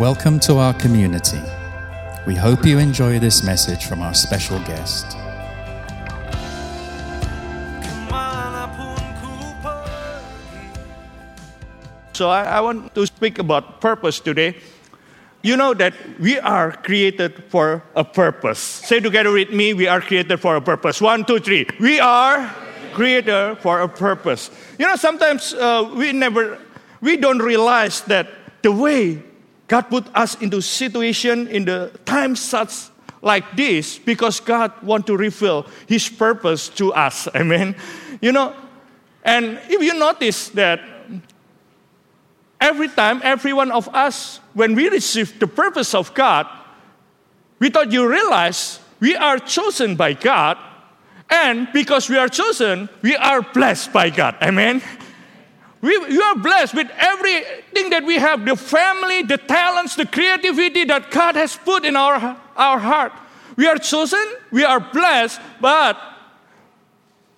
Welcome to our community. We hope you enjoy this message from our special guest. So I, I want to speak about purpose today. You know that we are created for a purpose. Say together with me, we are created for a purpose. One, two, three. We are created for a purpose. You know, sometimes uh, we never, we don't realize that the way God put us into situation in the time such like this because God want to reveal His purpose to us. Amen. You know, and if you notice that every time, every one of us, when we receive the purpose of God, without you realize we are chosen by God, and because we are chosen, we are blessed by God. Amen. We, we are blessed with everything that we have the family, the talents, the creativity that God has put in our, our heart. We are chosen, we are blessed, but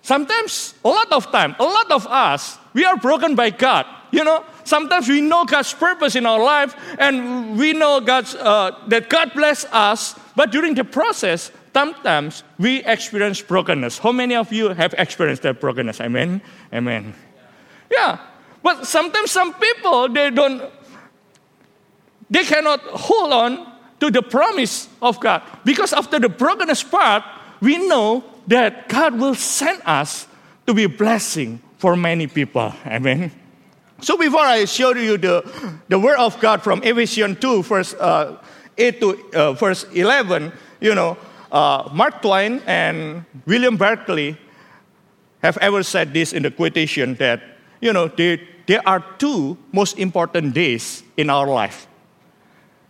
sometimes, a lot of time, a lot of us, we are broken by God. You know, sometimes we know God's purpose in our life and we know God's, uh, that God bless us, but during the process, sometimes we experience brokenness. How many of you have experienced that brokenness? Amen? Amen. Yeah. But sometimes some people, they don't, they cannot hold on to the promise of God. Because after the brokenness part, we know that God will send us to be a blessing for many people. Amen. So before I show you the, the word of God from Ephesians 2, verse uh, 8 to uh, verse 11, you know, uh, Mark Twain and William Barclay have ever said this in the quotation that, you know, there, there are two most important days in our life.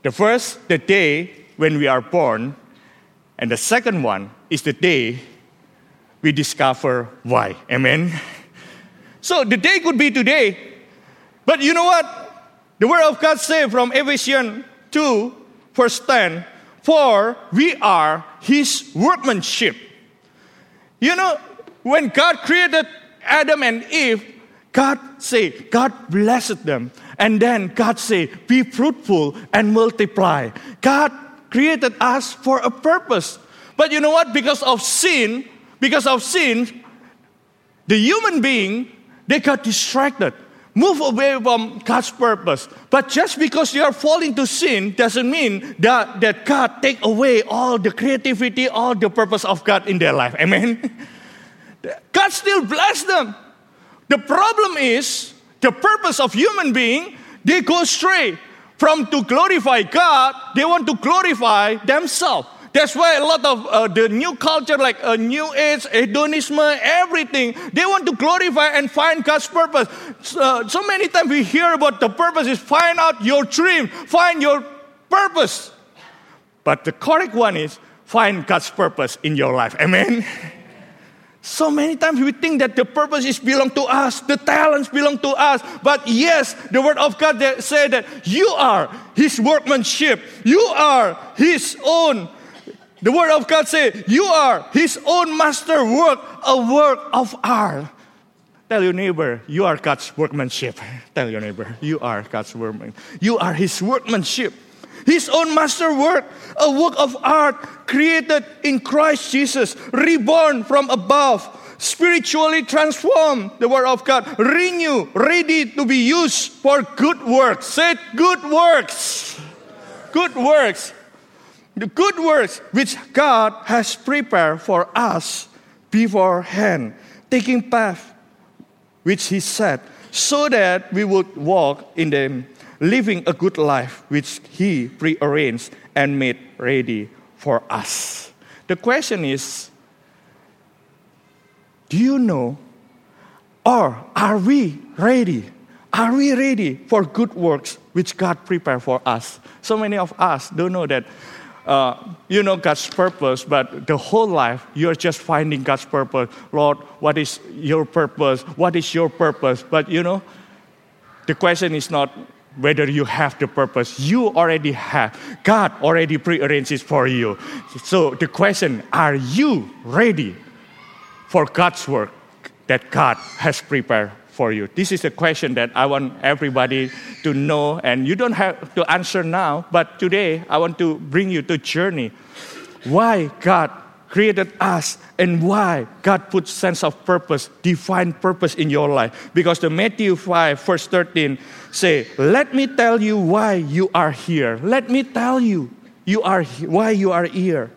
The first, the day when we are born, and the second one is the day we discover why. Amen. So the day could be today, but you know what? The word of God says from Ephesians 2, verse 10, for we are his workmanship. You know, when God created Adam and Eve, God say, God blessed them. And then God say, be fruitful and multiply. God created us for a purpose. But you know what? Because of sin, because of sin, the human being, they got distracted move away from God's purpose. But just because you are falling to sin doesn't mean that, that God take away all the creativity, all the purpose of God in their life. Amen. God still bless them. The problem is the purpose of human being, they go astray. From to glorify God, they want to glorify themselves. That's why a lot of uh, the new culture, like a uh, new age, hedonism, everything, they want to glorify and find God's purpose. Uh, so many times we hear about the purpose is find out your dream, find your purpose. But the correct one is find God's purpose in your life. Amen. So many times we think that the purpose is belong to us, the talents belong to us. But yes, the word of God that said that you are His workmanship. You are His own the word of God says, You are his own master work, a work of art. Tell your neighbor, you are God's workmanship. Tell your neighbor, you are God's workmanship. You are his workmanship. His own master work, a work of art created in Christ Jesus, reborn from above, spiritually transformed, the word of God, renew, ready to be used for good works. Say good works. Good works the good works which God has prepared for us beforehand, taking path which He set, so that we would walk in them, living a good life which He prearranged and made ready for us. The question is do you know or are we ready? Are we ready for good works which God prepared for us? So many of us don't know that uh, you know God's purpose, but the whole life you're just finding God's purpose. Lord, what is your purpose? What is your purpose? But you know, the question is not whether you have the purpose. You already have. God already prearranged it for you. So the question, are you ready for God's work that God has prepared for you? This is a question that I want everybody to know, and you don't have to answer now, but today I want to bring you to journey. Why God created us and why God put sense of purpose, divine purpose in your life. Because the Matthew 5, verse 13 say, Let me tell you why you are here. Let me tell you, you are why you are here.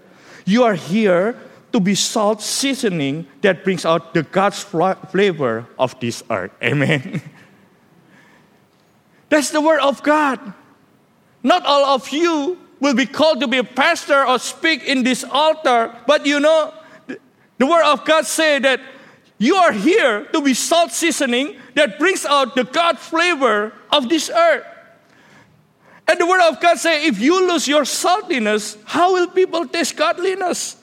You are here to be salt seasoning that brings out the God's flavor of this earth. Amen. That's the word of God. Not all of you will be called to be a pastor or speak in this altar, but you know, the word of God say that you are here to be salt seasoning that brings out the God flavor of this earth. And the word of God say, if you lose your saltiness, how will people taste godliness?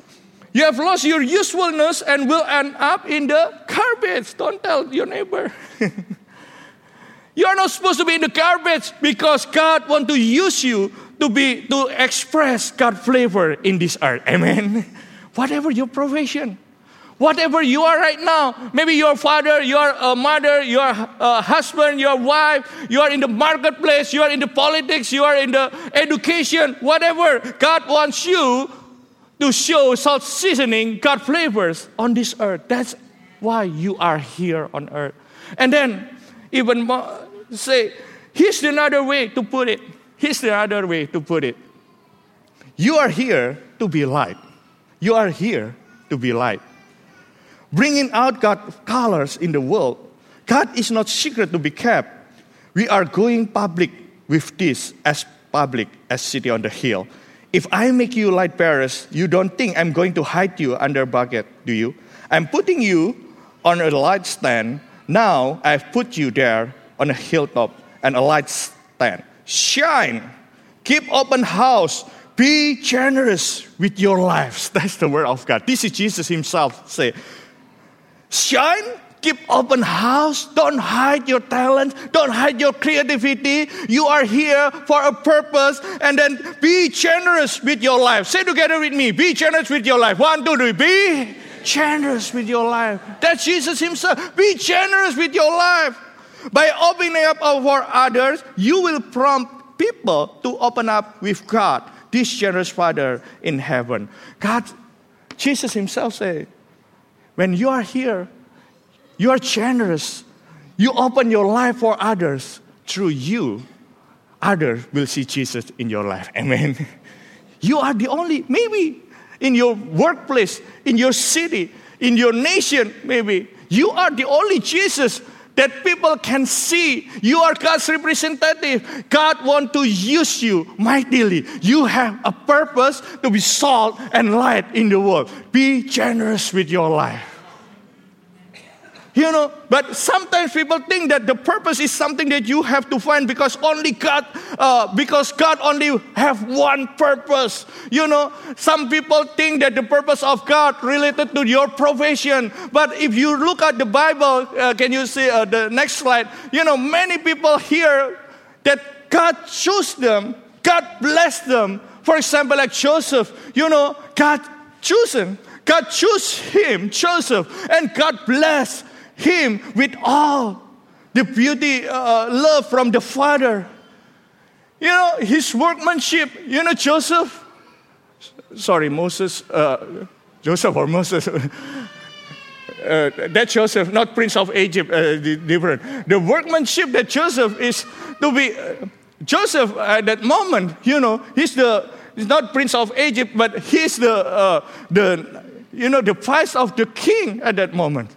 You have lost your usefulness and will end up in the garbage. Don't tell your neighbor. you are not supposed to be in the garbage because God want to use you to be to express God flavor in this earth. Amen. Whatever your profession, whatever you are right now, maybe your father, your uh, mother, your uh, husband, your wife, you are in the marketplace, you are in the politics, you are in the education, whatever. God wants you to show salt seasoning, God flavors on this earth. That's why you are here on earth. And then, even more, say, here's another way to put it. Here's the other way to put it. You are here to be light. You are here to be light. Bringing out God's colors in the world. God is not secret to be kept. We are going public with this as public as city on the hill. If I make you light bearers, you don't think I'm going to hide you under a bucket, do you? I'm putting you on a light stand. Now I've put you there on a hilltop and a light stand. Shine. Keep open house. Be generous with your lives. That's the word of God. This is Jesus Himself say. Shine Keep open house. Don't hide your talent. Don't hide your creativity. You are here for a purpose. And then be generous with your life. Say together with me. Be generous with your life. One, two, three. Be generous with your life. That's Jesus Himself. Be generous with your life. By opening up for others, you will prompt people to open up with God, this generous Father in heaven. God, Jesus Himself said, when you are here, you are generous. You open your life for others. Through you, others will see Jesus in your life. Amen. You are the only, maybe in your workplace, in your city, in your nation, maybe, you are the only Jesus that people can see. You are God's representative. God wants to use you mightily. You have a purpose to be salt and light in the world. Be generous with your life. You know, but sometimes people think that the purpose is something that you have to find because only God, uh, because God only have one purpose. You know, some people think that the purpose of God related to your profession. But if you look at the Bible, uh, can you see uh, the next slide? You know, many people here that God chose them, God blessed them. For example, like Joseph, you know, God chose him. God chose him, Joseph, and God blessed him with all the beauty, uh, love from the Father. You know, his workmanship. You know, Joseph, sorry, Moses, uh, Joseph or Moses. Uh, that Joseph, not Prince of Egypt, uh, different. The workmanship that Joseph is to be, uh, Joseph at that moment, you know, he's the, he's not Prince of Egypt, but he's the, uh, the, you know, the price of the king at that moment.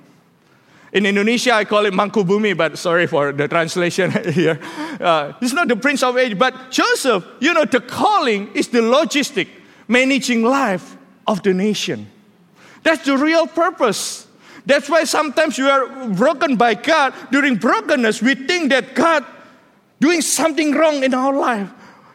In Indonesia, I call it Mangkubumi, but sorry for the translation here. Uh, not the prince of age, but Joseph, you know, the calling is the logistic, managing life of the nation. That's the real purpose. That's why sometimes we are broken by God. During brokenness, we think that God doing something wrong in our life.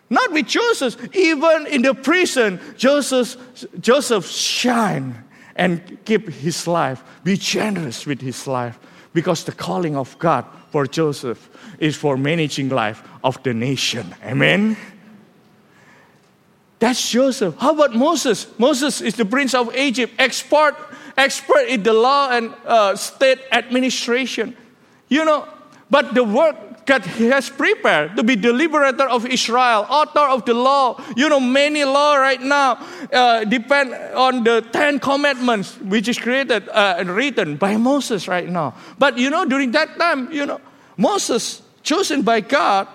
Not with Joseph. Even in the prison, Joseph, Joseph shine and keep his life. Be generous with his life because the calling of God for Joseph is for managing life of the nation. Amen. That's Joseph. How about Moses? Moses is the prince of Egypt, expert, expert in the law and uh, state administration. you know, but the work God has prepared to be the liberator of Israel, author of the law. You know, many law right now uh, depend on the Ten Commandments, which is created uh, and written by Moses right now. But you know, during that time, you know, Moses chosen by God,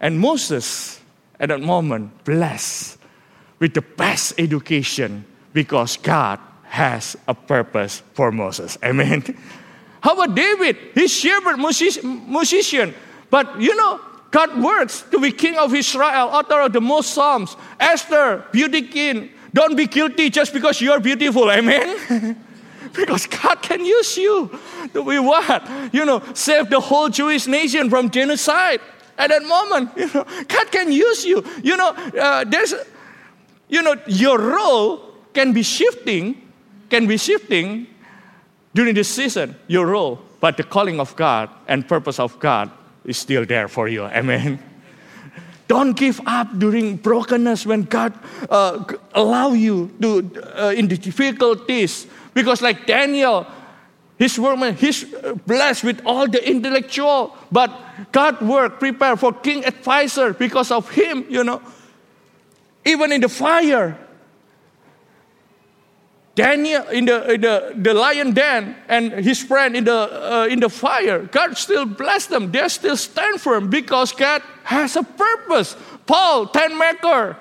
and Moses at that moment blessed with the best education because God has a purpose for Moses. Amen. How about David? He's shepherd, musician. But you know, God works to be king of Israel, author of the most psalms. Esther, beauty king. Don't be guilty just because you're beautiful. Amen. because God can use you to be what? You know, save the whole Jewish nation from genocide. At that moment, you know, God can use you. You know, uh, there's, you know, your role can be shifting, can be shifting during this season, your role, but the calling of God and purpose of God is still there for you. Amen. Don't give up during brokenness when God uh, allow you to uh, in the difficulties. Because like Daniel, his woman, he's blessed with all the intellectual, but God work prepared for king advisor because of him. You know, even in the fire, Daniel in the, in the, the lion den and his friend in the, uh, in the fire, God still bless them. They still stand firm because God has a purpose. Paul, tent maker.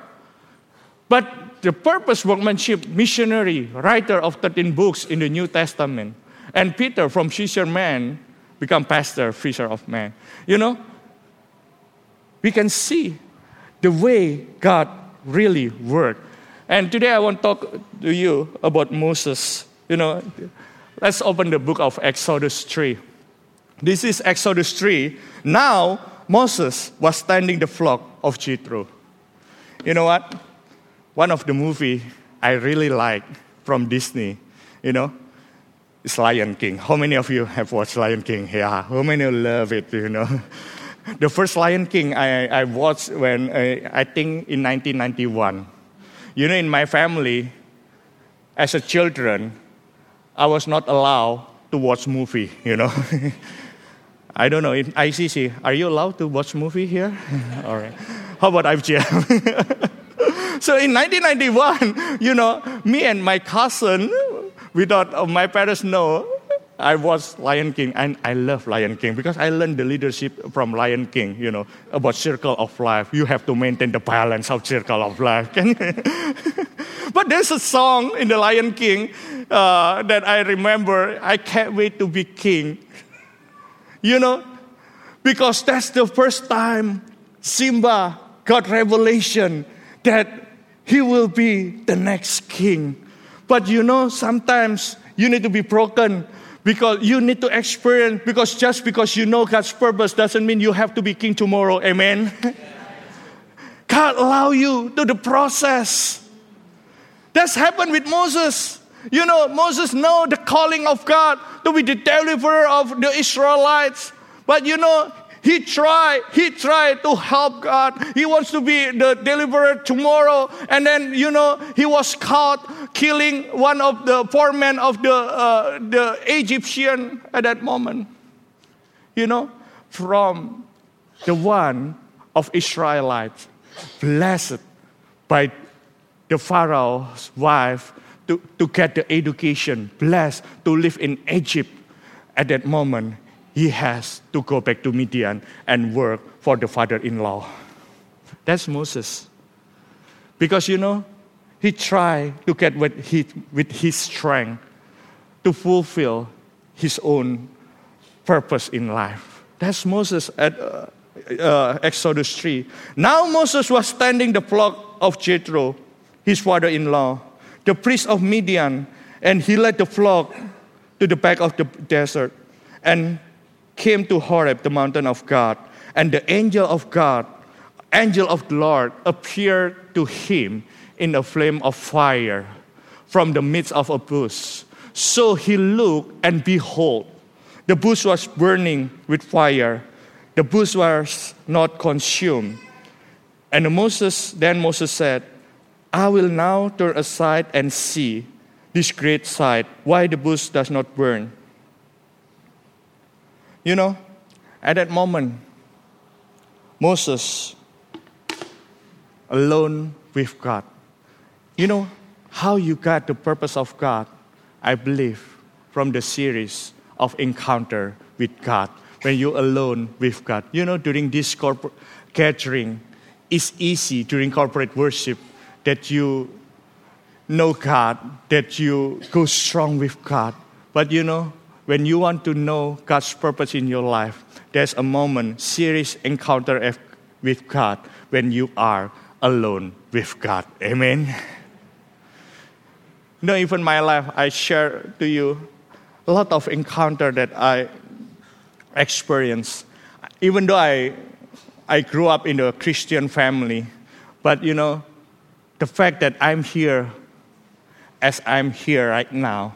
But the purpose, workmanship, missionary, writer of 13 books in the New Testament. And Peter from fisherman become pastor, fisher of men. You know, we can see the way God really worked and today I want to talk to you about Moses. You know, let's open the book of Exodus 3. This is Exodus 3. Now, Moses was tending the flock of Jethro. You know what? One of the movie I really like from Disney, you know, is Lion King. How many of you have watched Lion King? Yeah, how many love it, you know? the first Lion King I, I watched when, uh, I think in 1991 you know, in my family, as a children, I was not allowed to watch movie, you know. I don't know, in ICC, are you allowed to watch movie here? All right. How about IFGM? so in 1991, you know, me and my cousin, without uh, my parents know, I watched Lion King and I love Lion King because I learned the leadership from Lion King, you know, about circle of life. You have to maintain the balance of circle of life. but there's a song in the Lion King uh, that I remember. I can't wait to be king. You know, because that's the first time Simba got revelation that he will be the next king. But you know, sometimes you need to be broken because you need to experience, because just because you know God's purpose doesn't mean you have to be king tomorrow. Amen. God allow you to the process. That's happened with Moses. You know, Moses know the calling of God to be the deliverer of the Israelites. But you know, he tried, he tried to help God. He wants to be the deliverer tomorrow. And then, you know, he was caught killing one of the foremen of the, uh, the Egyptian at that moment. You know, from the one of Israelites, blessed by the Pharaoh's wife to, to get the education, blessed to live in Egypt at that moment he has to go back to Midian and work for the father in law. That's Moses. Because you know, he tried to get with his, with his strength to fulfill his own purpose in life. That's Moses at uh, uh, Exodus 3. Now Moses was standing the flock of Jethro, his father in law, the priest of Midian, and he led the flock to the back of the desert. And came to Horeb, the mountain of God, and the angel of God, angel of the Lord, appeared to him in a flame of fire from the midst of a bush. So he looked, and behold, the bush was burning with fire. The bush was not consumed. And Moses, then Moses said, I will now turn aside and see this great sight, why the bush does not burn. You know, at that moment, Moses alone with God. You know how you got the purpose of God? I believe from the series of encounter with God when you're alone with God. You know, during this corporate gathering, it's easy during corporate worship that you know God, that you go strong with God. But you know, when you want to know God's purpose in your life, there's a moment, serious encounter with God when you are alone with God. Amen. You know, even my life, I share to you a lot of encounter that I experienced. Even though I, I grew up in a Christian family, but you know, the fact that I'm here as I'm here right now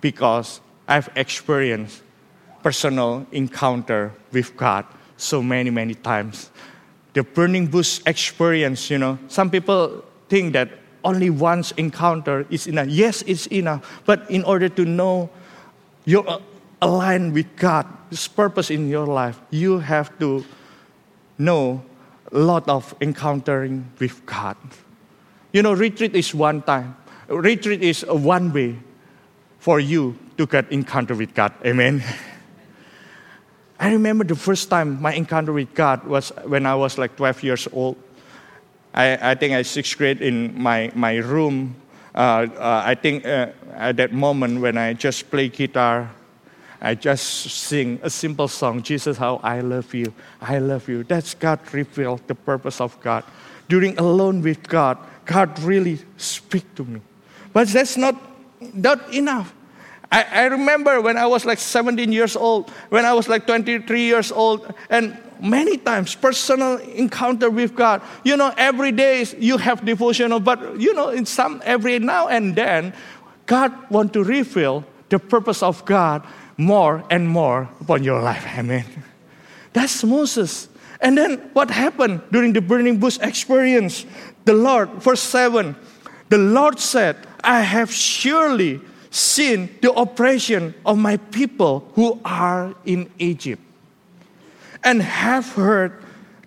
because I've experienced personal encounter with God so many, many times. The burning bush experience, you know, some people think that only once encounter is enough. Yes, it's enough. But in order to know you're aligned with God, His purpose in your life, you have to know a lot of encountering with God. You know, retreat is one time. Retreat is one way for you to get encounter with God. Amen. I remember the first time my encounter with God was when I was like 12 years old. I, I think I sixth grade in my, my room. Uh, uh, I think uh, at that moment when I just play guitar, I just sing a simple song, Jesus, how I love you, I love you. That's God revealed the purpose of God. During alone with God, God really speak to me. But that's not, not enough. I, I remember when I was like 17 years old, when I was like 23 years old, and many times personal encounter with God. You know, every day you have devotional, but you know, in some every now and then, God want to reveal the purpose of God more and more upon your life. Amen. That's Moses. And then what happened during the burning bush experience? The Lord, verse 7, the Lord said, I have surely seen the oppression of my people who are in Egypt and have heard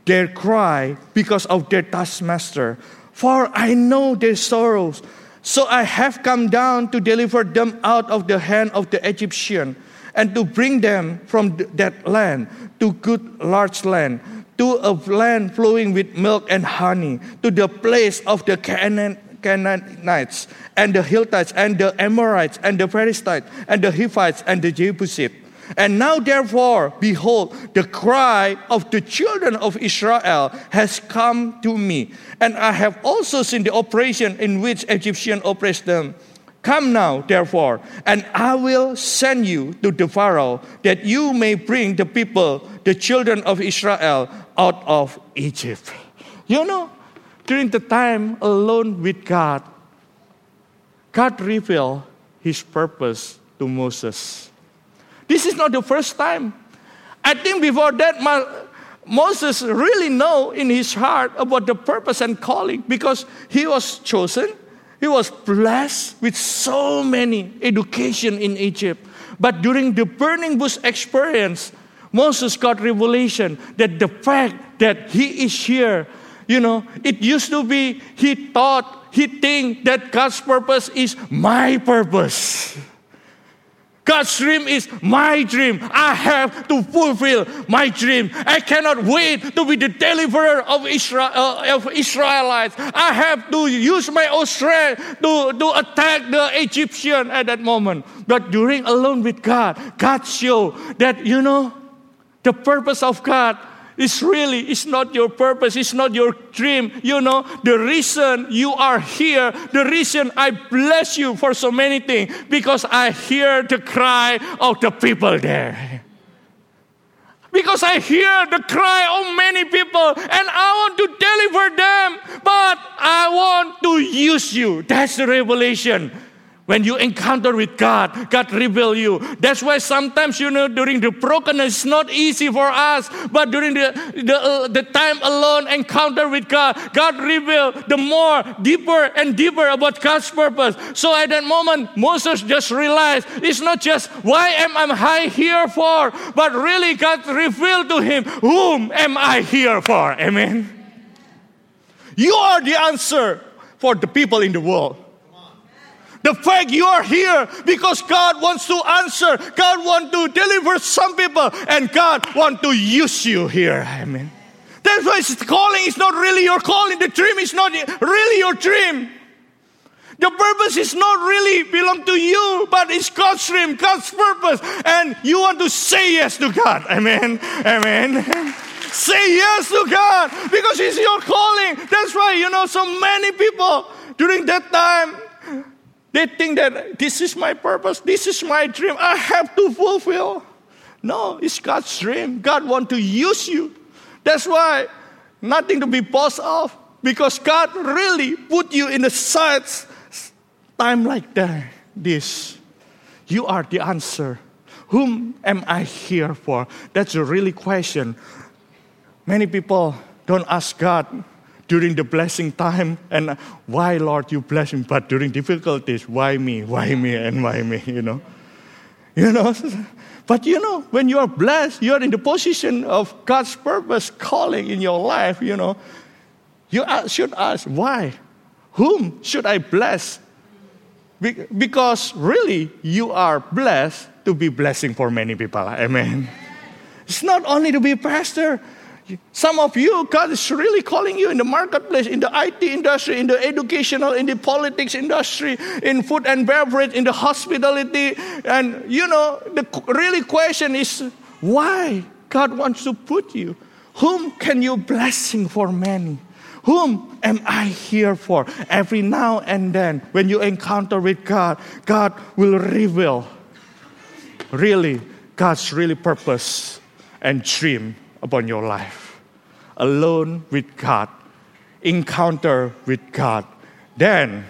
their cry because of their taskmaster. For I know their sorrows. So I have come down to deliver them out of the hand of the Egyptian and to bring them from that land to good large land, to a land flowing with milk and honey, to the place of the Canaan, Canaanites and the Hittites and the Amorites and the Perizzites and the Hivites and the Jebusites and now, therefore, behold, the cry of the children of Israel has come to me. And I have also seen the operation in which Egyptians oppressed them. Come now, therefore, and I will send you to the Pharaoh, that you may bring the people, the children of Israel, out of Egypt. You know, during the time alone with God, God revealed his purpose to Moses. This is not the first time. I think before that, Moses really know in his heart about the purpose and calling because he was chosen. He was blessed with so many education in Egypt. But during the burning bush experience, Moses got revelation that the fact that he is here, you know, it used to be he thought, he think that God's purpose is my purpose. God's dream is my dream. I have to fulfill my dream. I cannot wait to be the deliverer of, uh, of Israelites. I have to use my own strength to, to attack the Egyptian at that moment. But during alone with God, God showed that, you know, the purpose of God it's really, it's not your purpose, it's not your dream. You know, the reason you are here, the reason I bless you for so many things, because I hear the cry of the people there. Because I hear the cry of many people and I want to deliver them, but I want to use you. That's the revelation. When you encounter with God, God reveal you. That's why sometimes, you know, during the brokenness, it's not easy for us. But during the, the, uh, the time alone encounter with God, God reveal the more deeper and deeper about God's purpose. So at that moment, Moses just realized it's not just why am I high here for, but really God revealed to him, whom am I here for? Amen. You are the answer for the people in the world. The fact you are here because God wants to answer, God wants to deliver some people, and God wants to use you here. Amen. That's why it's calling is not really your calling. The dream is not really your dream. The purpose is not really belong to you, but it's God's dream, God's purpose. And you want to say yes to God. Amen. Amen. say yes to God because it's your calling. That's why, you know, so many people during that time, they think that this is my purpose, this is my dream, I have to fulfill. No, it's God's dream. God wants to use you. That's why nothing to be boss off because God really put you in a such time like that. This, you are the answer. Whom am I here for? That's a really question. Many people don't ask God during the blessing time and why lord you bless me? But during difficulties why me? Why me? And why me? You know? You know? But you know when you are blessed you are in the position of god's purpose calling in your life you know? You should ask why? Whom should i bless? Because really you are blessed to be blessing for many people. Amen. It's not only to be a pastor some of you, God is really calling you in the marketplace, in the IT industry, in the educational, in the politics industry, in food and beverage, in the hospitality. And you know, the really question is why God wants to put you. Whom can you blessing for many? Whom am I here for? Every now and then, when you encounter with God, God will reveal really God's really purpose and dream upon your life. Alone with God, encounter with God, then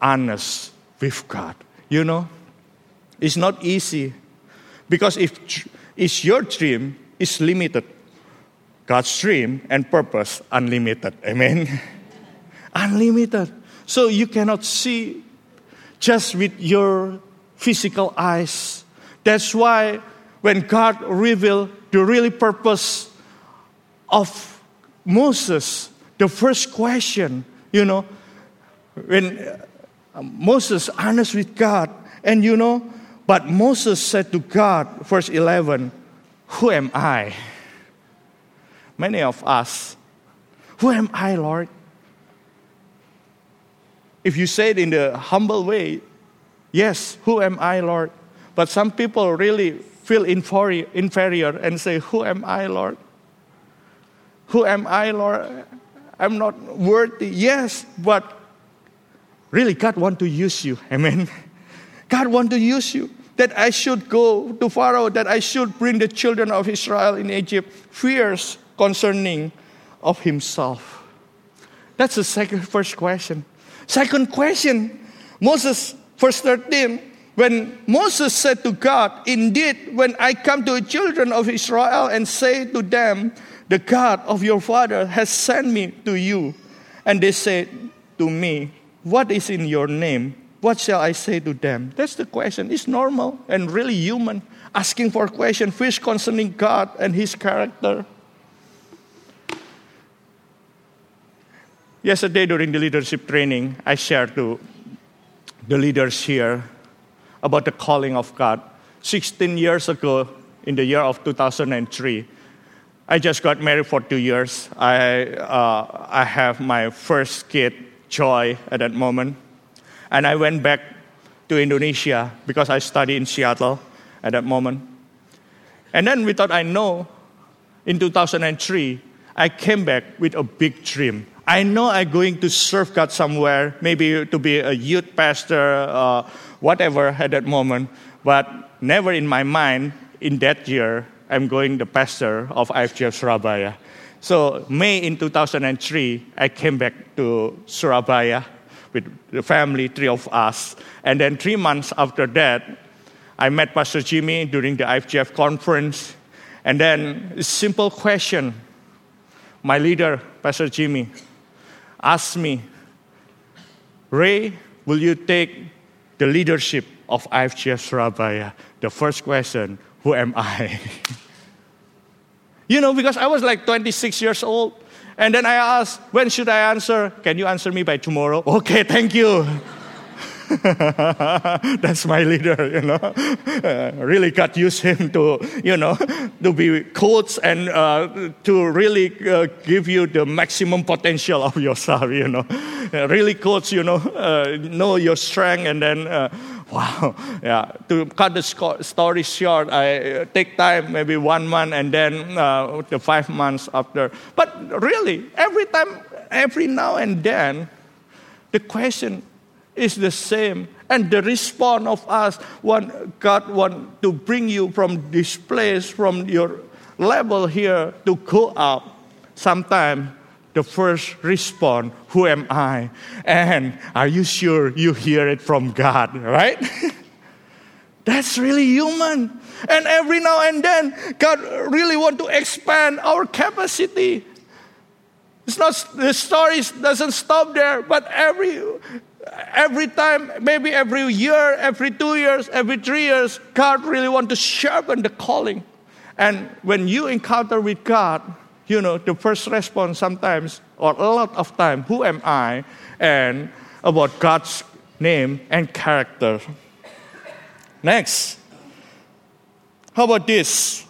honest with God. You know, it's not easy because if it's your dream is limited, God's dream and purpose unlimited. Amen. unlimited. So you cannot see just with your physical eyes. That's why when God revealed the really purpose of Moses, the first question, you know, when uh, Moses honest with God, and you know, but Moses said to God, verse 11, Who am I? Many of us, Who am I, Lord? If you say it in the humble way, yes, who am I, Lord? But some people really feel inferior and say, Who am I, Lord? Who am I, Lord? I'm not worthy. Yes, but really, God want to use you. Amen. God want to use you. That I should go to Pharaoh, that I should bring the children of Israel in Egypt. Fears concerning of himself. That's the second first question. Second question, Moses, verse 13 when Moses said to God, Indeed, when I come to the children of Israel and say to them, The God of your father has sent me to you, and they said to me, What is in your name? What shall I say to them? That's the question. It's normal and really human asking for a question, first concerning God and His character. Yesterday during the leadership training, I shared to the leaders here about the calling of God. 16 years ago, in the year of 2003, I just got married for two years. I, uh, I have my first kid, Joy, at that moment. And I went back to Indonesia because I studied in Seattle at that moment. And then without I know, in 2003, I came back with a big dream. I know I'm going to serve God somewhere, maybe to be a youth pastor, uh, whatever at that moment. But never in my mind, in that year, I'm going the pastor of IFGF Surabaya. So May in 2003, I came back to Surabaya with the family, three of us. And then three months after that, I met Pastor Jimmy during the IFGF conference. And then a simple question. My leader, Pastor Jimmy, asked me, Ray, will you take the leadership of IFGF Surabaya? The first question, who am I? you know, because I was like 26 years old. And then I asked, when should I answer? Can you answer me by tomorrow? Okay, thank you. That's my leader, you know. Uh, really got used him to, you know, to be coach and uh, to really uh, give you the maximum potential of yourself, you know. Uh, really coach, you know, uh, know your strength and then, wow, yeah. To cut the story short, I take time, maybe one month and then the five months after. But really, every time, every now and then, the question is the same. And the response of us, want, God want to bring you from this place, from your level here to go up. Sometimes the first response, who am I? And are you sure you hear it from God, right? That's really human. And every now and then, God really want to expand our capacity. It's not the story doesn't stop there, but every every time, maybe every year, every two years, every three years, God really want to sharpen the calling. And when you encounter with God, you know, the first response sometimes, or a lot of time, who am I? And about God's name and character. Next. How about this?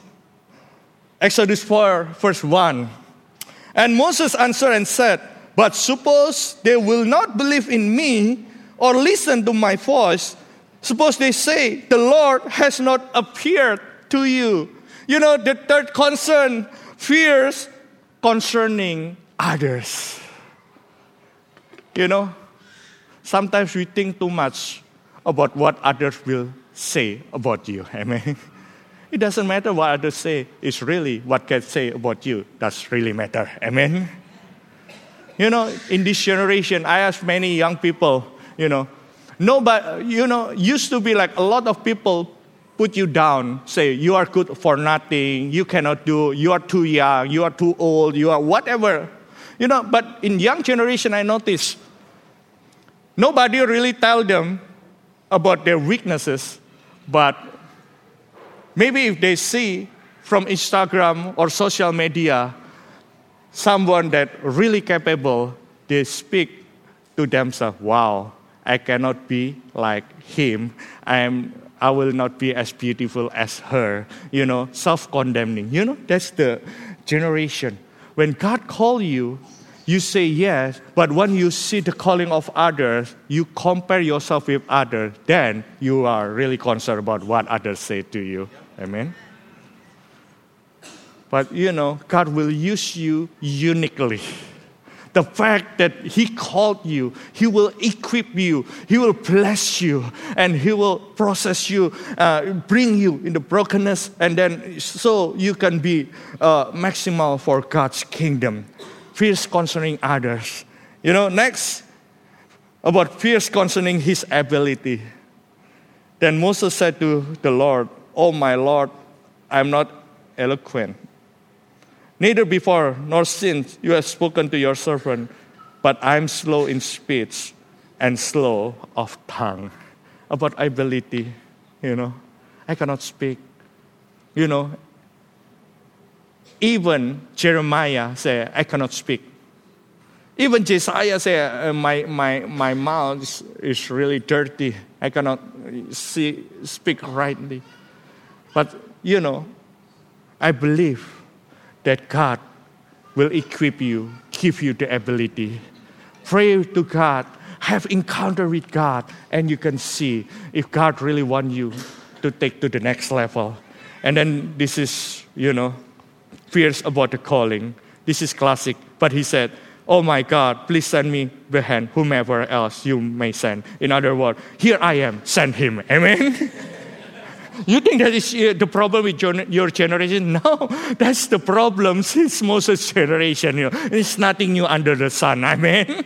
Exodus 4, verse 1. And Moses answered and said, but suppose they will not believe in me or listen to my voice. Suppose they say, The Lord has not appeared to you. You know, the third concern, fears concerning others. You know, sometimes we think too much about what others will say about you. Amen. It doesn't matter what others say, it's really what God say about you does really matter. Amen. You know, in this generation, I ask many young people, you know, nobody, you know, used to be like a lot of people put you down, say you are good for nothing, you cannot do, you are too young, you are too old, you are whatever. You know, but in young generation, I notice nobody really tell them about their weaknesses, but maybe if they see from Instagram or social media someone that really capable, they speak to themselves, wow, I cannot be like him. I am I will not be as beautiful as her. You know, self-condemning. You know, that's the generation. When God call you, you say yes, but when you see the calling of others, you compare yourself with others, then you are really concerned about what others say to you. Amen. But you know, God will use you uniquely. The fact that He called you, He will equip you, He will bless you, and He will process you, uh, bring you in the brokenness, and then so you can be uh, maximal for God's kingdom. Fears concerning others. You know, next, about fears concerning His ability. Then Moses said to the Lord, Oh, my Lord, I'm not eloquent Neither before nor since you have spoken to your servant, but I'm slow in speech and slow of tongue. About ability, you know, I cannot speak. You know, even Jeremiah said, I cannot speak. Even Josiah said, uh, my, my, my mouth is, is really dirty. I cannot see, speak rightly. But, you know, I believe that God will equip you, give you the ability. Pray to God, have encounter with God, and you can see if God really want you to take to the next level. And then this is, you know, fears about the calling. This is classic. But he said, Oh my God, please send me behind whomever else you may send. In other words, here I am, send him. Amen. You think that is uh, the problem with your generation? No, that's the problem since Moses' generation. You know, it's nothing new under the sun. I mean,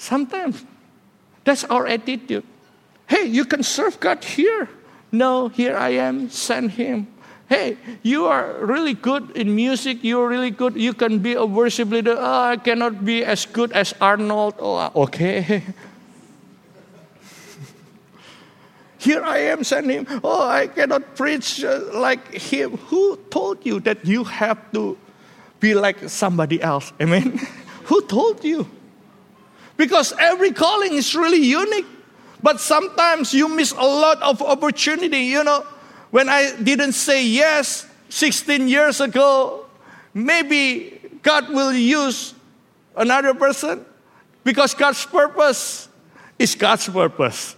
Sometimes that's our attitude. Hey, you can serve God here. No, here I am, send him. Hey, you are really good in music. You're really good. You can be a worship leader. Oh, I cannot be as good as Arnold. Oh, okay. Here I am, send him. Oh, I cannot preach uh, like him. Who told you that you have to be like somebody else? Amen. Who told you? Because every calling is really unique. But sometimes you miss a lot of opportunity. You know, when I didn't say yes 16 years ago, maybe God will use another person because God's purpose is God's purpose.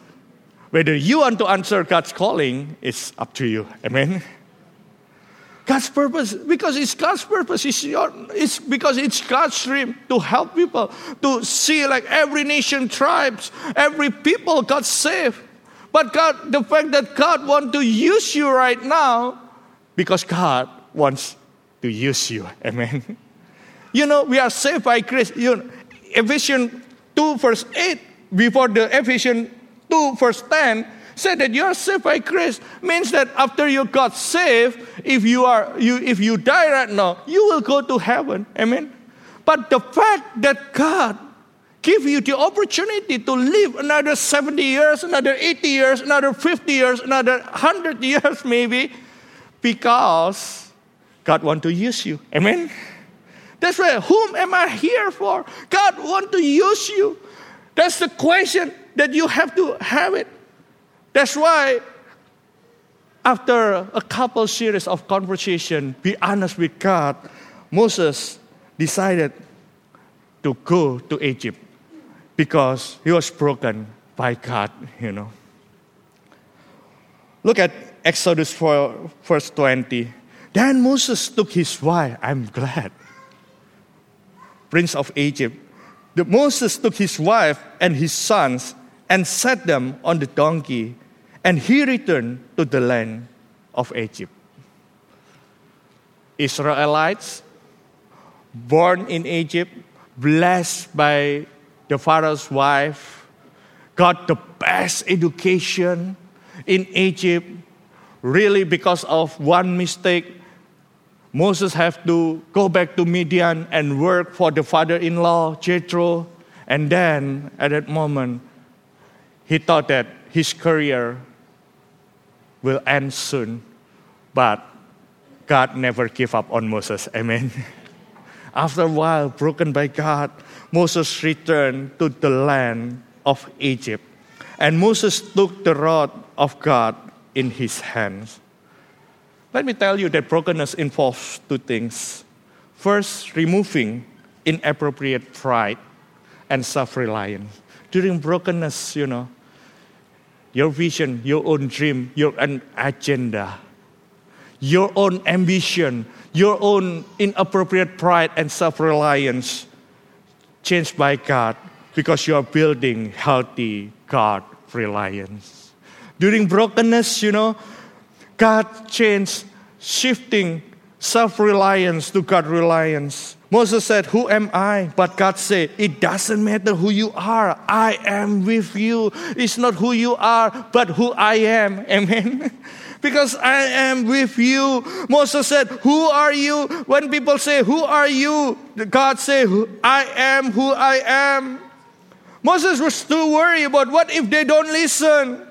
Whether you want to answer God's calling is up to you. Amen. God's purpose, because it's God's purpose, it's, your, it's because it's God's dream to help people, to see like every nation, tribes, every people got saved. But God, the fact that God wants to use you right now, because God wants to use you. Amen. You know, we are saved by grace. You know, Ephesians 2, verse 8, before the Ephesians 2 verse 10 said that you are saved by grace means that after you got saved, if you are you if you die right now, you will go to heaven. Amen. But the fact that God give you the opportunity to live another 70 years, another 80 years, another 50 years, another 100 years maybe, because God want to use you. Amen. That's why whom am I here for? God want to use you. That's the question that you have to have it. That's why, after a couple series of conversation, be honest with God, Moses decided to go to Egypt because he was broken by God, you know. Look at Exodus 4, verse 20. Then Moses took his wife, I'm glad, prince of Egypt. The Moses took his wife and his sons and set them on the donkey, and he returned to the land of Egypt. Israelites born in Egypt, blessed by the Pharaoh's wife, got the best education in Egypt. Really, because of one mistake, Moses have to go back to Midian and work for the father-in-law Jethro. And then, at that moment, he thought that his career will end soon, but God never gave up on Moses. Amen. After a while, broken by God, Moses returned to the land of Egypt. And Moses took the rod of God in his hands. Let me tell you that brokenness involves two things. First, removing inappropriate pride and self reliance during brokenness, you know, your vision, your own dream, your own agenda, your own ambition, your own inappropriate pride and self reliance changed by God because you are building healthy God reliance. During brokenness, you know, God changed, shifting self reliance to God reliance. Moses said, Who am I? But God said, It doesn't matter who you are. I am with you. It's not who you are, but who I am. Amen. because I am with you. Moses said, Who are you? When people say, Who are you? God said, I am who I am. Moses was too worried about what if they don't listen.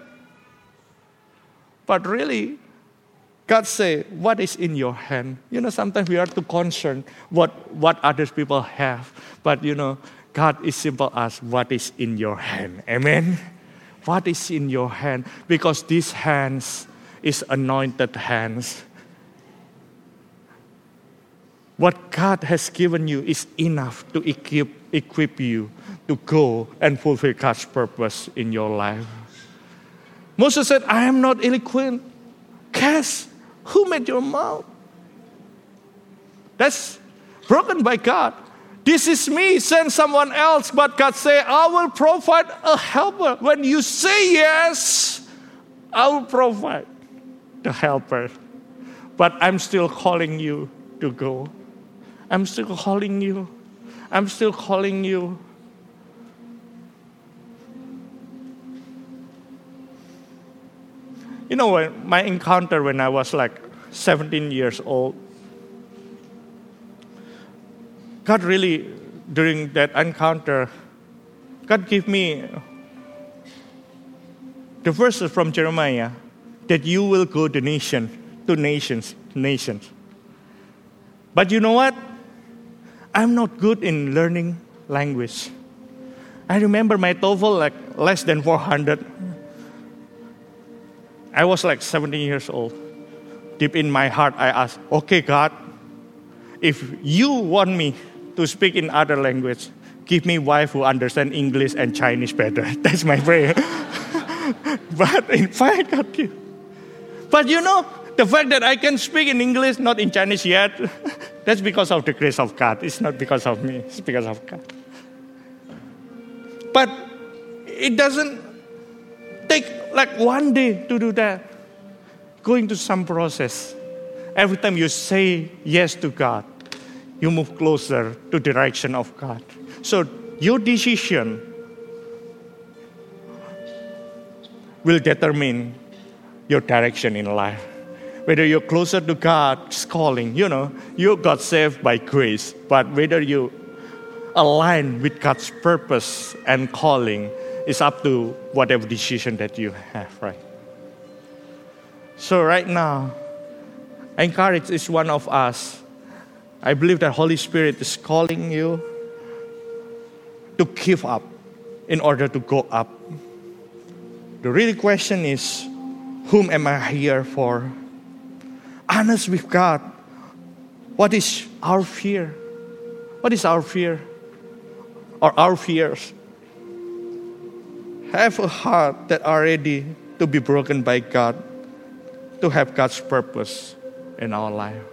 But really, God say, what is in your hand? You know, sometimes we are too concerned what, what other people have. But you know, God is simple as what is in your hand. Amen? What is in your hand? Because these hands is anointed hands. What God has given you is enough to equip, equip you to go and fulfill God's purpose in your life. Moses said, I am not eloquent. Cast who made your mouth? That's broken by God. This is me, send someone else. But God say, I will provide a helper. When you say yes, I will provide the helper. But I'm still calling you to go. I'm still calling you. I'm still calling you. You know, my encounter when I was like 17 years old, God really, during that encounter, God gave me the verses from Jeremiah that you will go to nation, to nations, nations. But you know what? I'm not good in learning language. I remember my TOEFL like less than 400. I was like 17 years old. Deep in my heart, I asked, okay, God, if you want me to speak in other language, give me wife who understand English and Chinese better. That's my prayer. but in fact, God give. But you know, the fact that I can speak in English, not in Chinese yet, that's because of the grace of God. It's not because of me, it's because of God. But it doesn't like one day to do that. Going to some process. Every time you say yes to God, you move closer to the direction of God. So your decision will determine your direction in life. Whether you're closer to God's calling, you know, you got saved by grace, but whether you align with God's purpose and calling is up to whatever decision that you have, right? So right now, I encourage each one of us. I believe that Holy Spirit is calling you to give up in order to go up. The real question is, whom am I here for? Honest with God. What is our fear? What is our fear? Or our fears? Have a heart that are ready to be broken by God, to have God's purpose in our life.